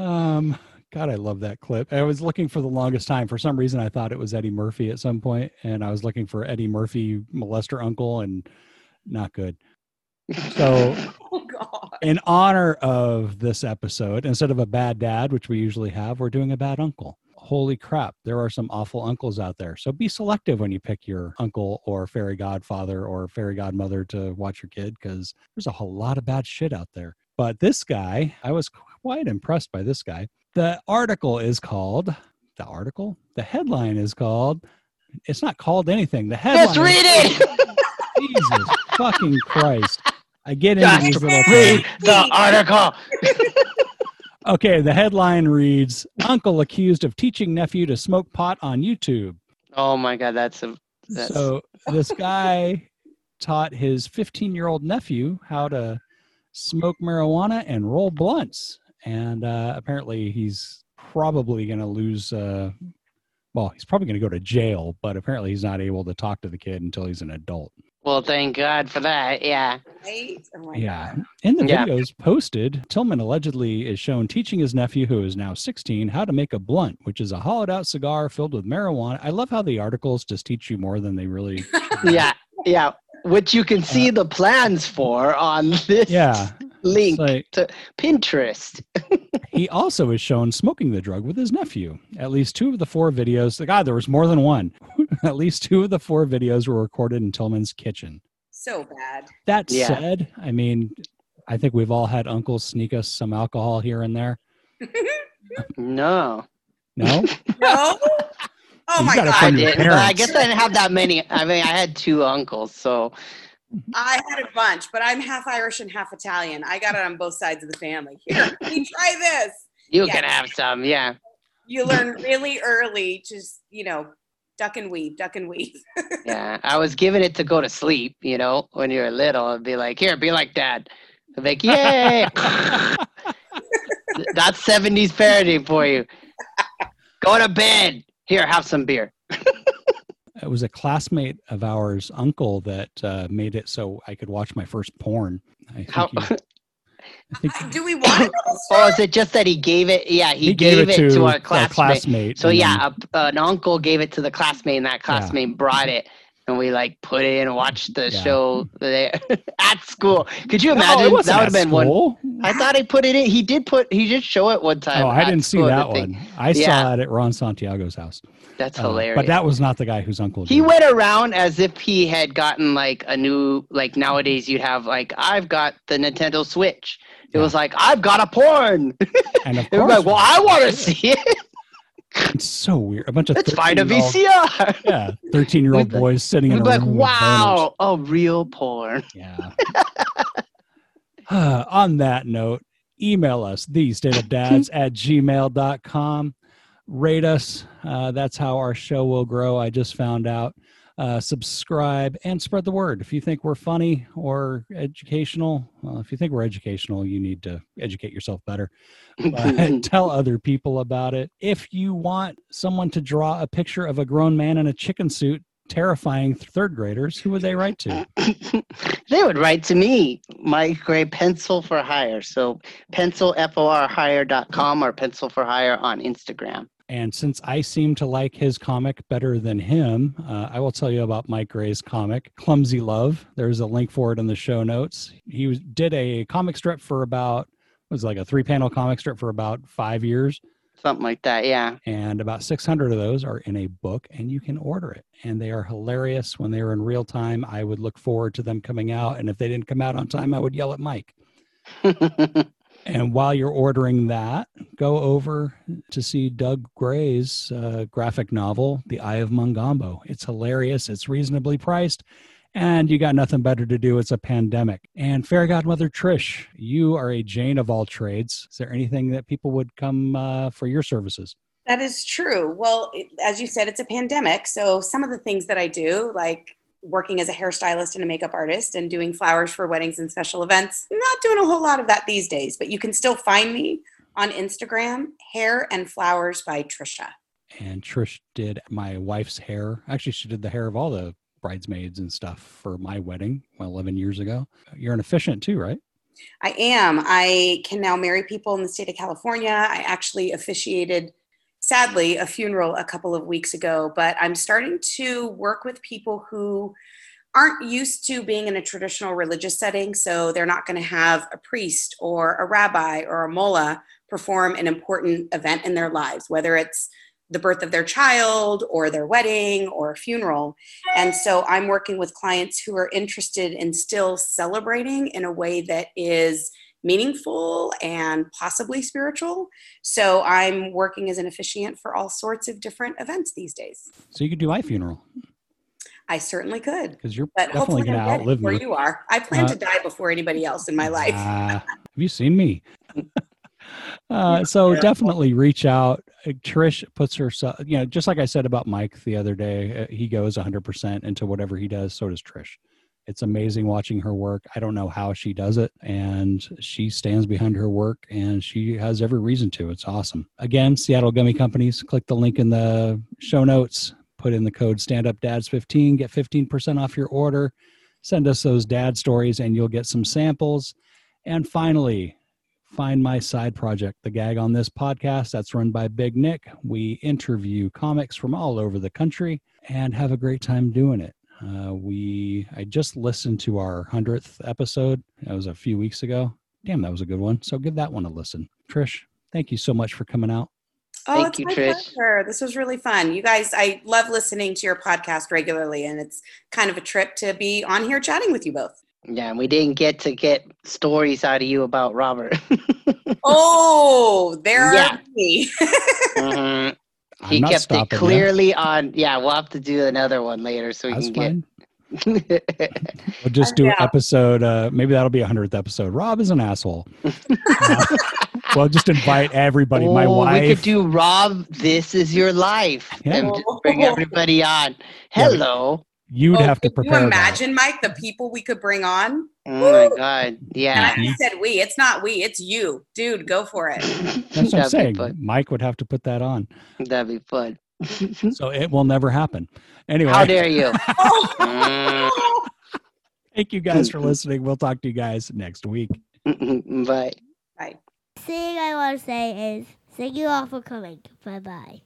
Speaker 2: um, God, I love that clip. I was looking for the longest time. For some reason, I thought it was Eddie Murphy at some point, and I was looking for Eddie Murphy molester uncle, and not good. So,
Speaker 4: Oh God.
Speaker 2: in honor of this episode, instead of a bad dad, which we usually have, we're doing a bad uncle. Holy crap, there are some awful uncles out there. So be selective when you pick your uncle or fairy godfather or fairy godmother to watch your kid because there's a whole lot of bad shit out there. But this guy, I was quite impressed by this guy. The article is called, the article? The headline is called, it's not called anything. The headline
Speaker 3: Just read it.
Speaker 2: Jesus fucking Christ. I get into
Speaker 3: Just
Speaker 2: these little
Speaker 3: read
Speaker 2: things.
Speaker 3: the article.
Speaker 2: Okay, the headline reads Uncle accused of teaching nephew to smoke pot on YouTube.
Speaker 3: Oh my god, that's a that's
Speaker 2: So this guy taught his 15 year old nephew how to smoke marijuana and roll blunts. And uh, apparently he's probably going to lose uh, well, he's probably going to go to jail, but apparently he's not able to talk to the kid until he's an adult.
Speaker 3: Well, thank God for that. Yeah.
Speaker 4: Right? Oh my
Speaker 2: Yeah. In the
Speaker 3: Yeah.
Speaker 2: videos posted, Tillman allegedly is shown teaching his nephew, who is now 16, how to make a blunt, which is a hollowed out cigar filled with marijuana. I love how the articles just teach you more than they really.
Speaker 3: Yeah. Yeah. Which you can see the plans for on this
Speaker 2: yeah.
Speaker 3: link
Speaker 2: like,
Speaker 3: to Pinterest.
Speaker 2: he also is shown smoking the drug with his nephew. At least two of the four videos, the God, there was more than one. At least two of the four videos were recorded in Tillman's kitchen.
Speaker 4: So bad.
Speaker 2: That
Speaker 3: Yeah.
Speaker 2: said, I mean, I think we've all had uncles sneak us some alcohol here and there.
Speaker 3: No.
Speaker 2: No?
Speaker 4: No. Oh
Speaker 2: You
Speaker 4: my god.
Speaker 3: I didn't. But I guess I didn't have that many. I mean, I had two uncles, so Mm-hmm.
Speaker 4: I had a bunch, but I'm half Irish and half Italian. I got it on both sides of the family. Here, we try this.
Speaker 3: you
Speaker 4: Yeah.
Speaker 3: can have some. Yeah.
Speaker 4: You learn really early, just you know, duck and weave, duck and weave.
Speaker 3: Yeah. I was given it to go to sleep, you know, when you were little. I'd be like, here, be like dad. I'd be like, yay. That's 70s parenting for you. Go to bed. Here, have some beer.
Speaker 2: It was a classmate of ours uncle that uh, made it so i could watch my first porn I think,
Speaker 3: How,
Speaker 2: you- I think
Speaker 4: Do we want to know this
Speaker 3: oh, is it just that he gave it? Yeah, he,
Speaker 2: he gave, it to,
Speaker 3: our
Speaker 2: a
Speaker 3: classmate.
Speaker 2: classmate
Speaker 3: So
Speaker 2: and
Speaker 3: yeah, a, an uncle gave it to the classmate, and that classmate brought it, and we like put it in and watched the
Speaker 2: Yeah.
Speaker 3: show there at school. Could you imagine?
Speaker 2: no,
Speaker 3: that would have been one. I thought he put it in. He did put. He did show it one time.
Speaker 2: oh i didn't see that one i
Speaker 3: Yeah.
Speaker 2: saw it at ron santiago's house
Speaker 3: That's
Speaker 2: Uh,
Speaker 3: hilarious.
Speaker 2: but that was not the guy whose uncle
Speaker 3: he
Speaker 2: it.
Speaker 3: went around as if he had gotten like a new like nowadays you'd have like I've got the Nintendo Switch. It
Speaker 2: Yeah.
Speaker 3: was like I've got a porn.
Speaker 2: and of course
Speaker 3: like, well, I want to see it.
Speaker 2: It's so weird a bunch of
Speaker 3: Let's find a
Speaker 2: 13-year-old
Speaker 3: VCR.
Speaker 2: yeah 13 year old boys sitting in a
Speaker 3: like,
Speaker 2: room
Speaker 3: wow, a real porn.
Speaker 2: Yeah. On that note, email us, the state of dads at gmail.com. Rate us. Uh, that's how our show will grow. I just found out. Uh, subscribe and spread the word. If you think we're funny or educational, well, if you think we're educational, you need to educate yourself better. But tell other people about it. If you want someone to draw a picture of a grown man in a chicken suit terrifying third graders, who would they write to?
Speaker 3: they would write to me, Mike Gray, Pencil for Hire. So pencil, F-O-R, hire.com or pencil for hire on Instagram.
Speaker 2: And since I seem to like his comic better than him, uh, I will tell you about Mike Gray's comic, Clumsy Love. There's a link for it in the show notes. He was, did a comic strip for about, it was like a three panel comic strip for about five years.
Speaker 3: Something like that, yeah.
Speaker 2: And about 600 of those are in a book, and you can order it. And they are hilarious. When they are in real time, I would look forward to them coming out. And if they didn't come out on time, I would yell at Mike. And while you're ordering that, go over to see Doug Gray's uh, graphic novel, The Eye of Mungambo. It's hilarious, it's reasonably priced, and you got nothing better to do. It's a pandemic. And Fairy Godmother Trish, you are a Jane of all trades. Is there anything that people would come uh, for your services?
Speaker 4: That is true. Well, it- as you said, it's a pandemic. So some of the things that I do, like working as a hairstylist and a makeup artist and doing flowers for weddings and special events, not doing a whole lot of that these days, but you can still find me on Instagram, Hair and Flowers by Trisha.
Speaker 2: And Trish did my wife's hair. Actually, she did the hair of all the bridesmaids and stuff for my wedding 11 years ago. You're an officiant too, right?
Speaker 4: I am. I can now marry people in the state of California. I actually officiated, sadly, a funeral a couple of weeks ago, but I'm starting to work with people who aren't used to being in a traditional religious setting. So they're not going to have a priest or a rabbi or a mullah perform an important event in their lives, whether it's the birth of their child or their wedding or a funeral. And so I'm working with clients who are interested in still celebrating in a way that is meaningful and possibly spiritual. So I'm working as an officiant for all sorts of different events these days.
Speaker 2: So you could do my funeral
Speaker 4: I certainly could.
Speaker 2: because you're
Speaker 4: But
Speaker 2: definitely going to outlive
Speaker 4: before
Speaker 2: me.
Speaker 4: you are. I plan
Speaker 2: Uh,
Speaker 4: to die before anybody else in my life.
Speaker 2: Ah, have you seen me? uh, so definitely reach out. Uh, Trish puts herself, you know, just like I said about Mike the other day, uh, he goes 100% into whatever he does. So does Trish. It's amazing watching her work. I don't know how she does it. And she stands behind her work and she has every reason to. It's awesome. Again, Seattle Gummy Companies. Click the link in the show notes. Put in the code StandUpDads15. Get 15% off your order. Send us those dad stories and you'll get some samples. And finally, find my side project, The Gag on This podcast. That's run by Big Nick. We interview comics from all over the country and have a great time doing it. Uh, we I just listened to our hundredth episode. That was a few weeks ago. Damn, that was a good one. So give that one a listen. Trish, thank you so much for coming out.
Speaker 4: Oh,
Speaker 3: Thank
Speaker 4: it's
Speaker 3: you,
Speaker 4: my
Speaker 3: Trish.
Speaker 4: pleasure. This was really fun. You guys, I love listening to your podcast regularly, and it's kind of a trip to be on here chatting with you both.
Speaker 3: Yeah, and we didn't get to get stories out of you about Robert.
Speaker 4: Oh, there
Speaker 3: Yeah.
Speaker 4: are me.
Speaker 3: Mhm.
Speaker 2: I'm
Speaker 3: He
Speaker 2: not
Speaker 3: kept it
Speaker 2: stopping you.
Speaker 3: clearly on. Yeah, we'll have to do another one later so we
Speaker 2: That's
Speaker 3: can
Speaker 2: fine.
Speaker 3: get.
Speaker 2: We'll just do
Speaker 4: Yeah.
Speaker 2: episode. Uh, maybe that'll be a hundredth episode. Rob is an asshole. Uh, we'll just invite everybody. My
Speaker 3: Oh,
Speaker 2: wife.
Speaker 3: We could do Rob. This is your life,
Speaker 2: Yeah.
Speaker 3: and just bring everybody on. Hello.
Speaker 2: You'd
Speaker 4: Oh,
Speaker 2: have to prepare.
Speaker 4: You
Speaker 2: that.
Speaker 4: imagine, Mike, the people we could bring on?
Speaker 3: Oh my God.
Speaker 4: And
Speaker 3: Yeah.
Speaker 4: I said we. It's not we. It's you, dude. Go for it.
Speaker 2: That's what I'm saying. Mike would have to put that on.
Speaker 3: That'd be fun.
Speaker 2: So it will never happen. Anyway,
Speaker 3: How dare you?
Speaker 4: Oh.
Speaker 2: thank you guys for listening. We'll talk to you guys next week.
Speaker 3: Bye.
Speaker 4: Bye.
Speaker 6: thing I want to say is thank you all for coming. Bye bye.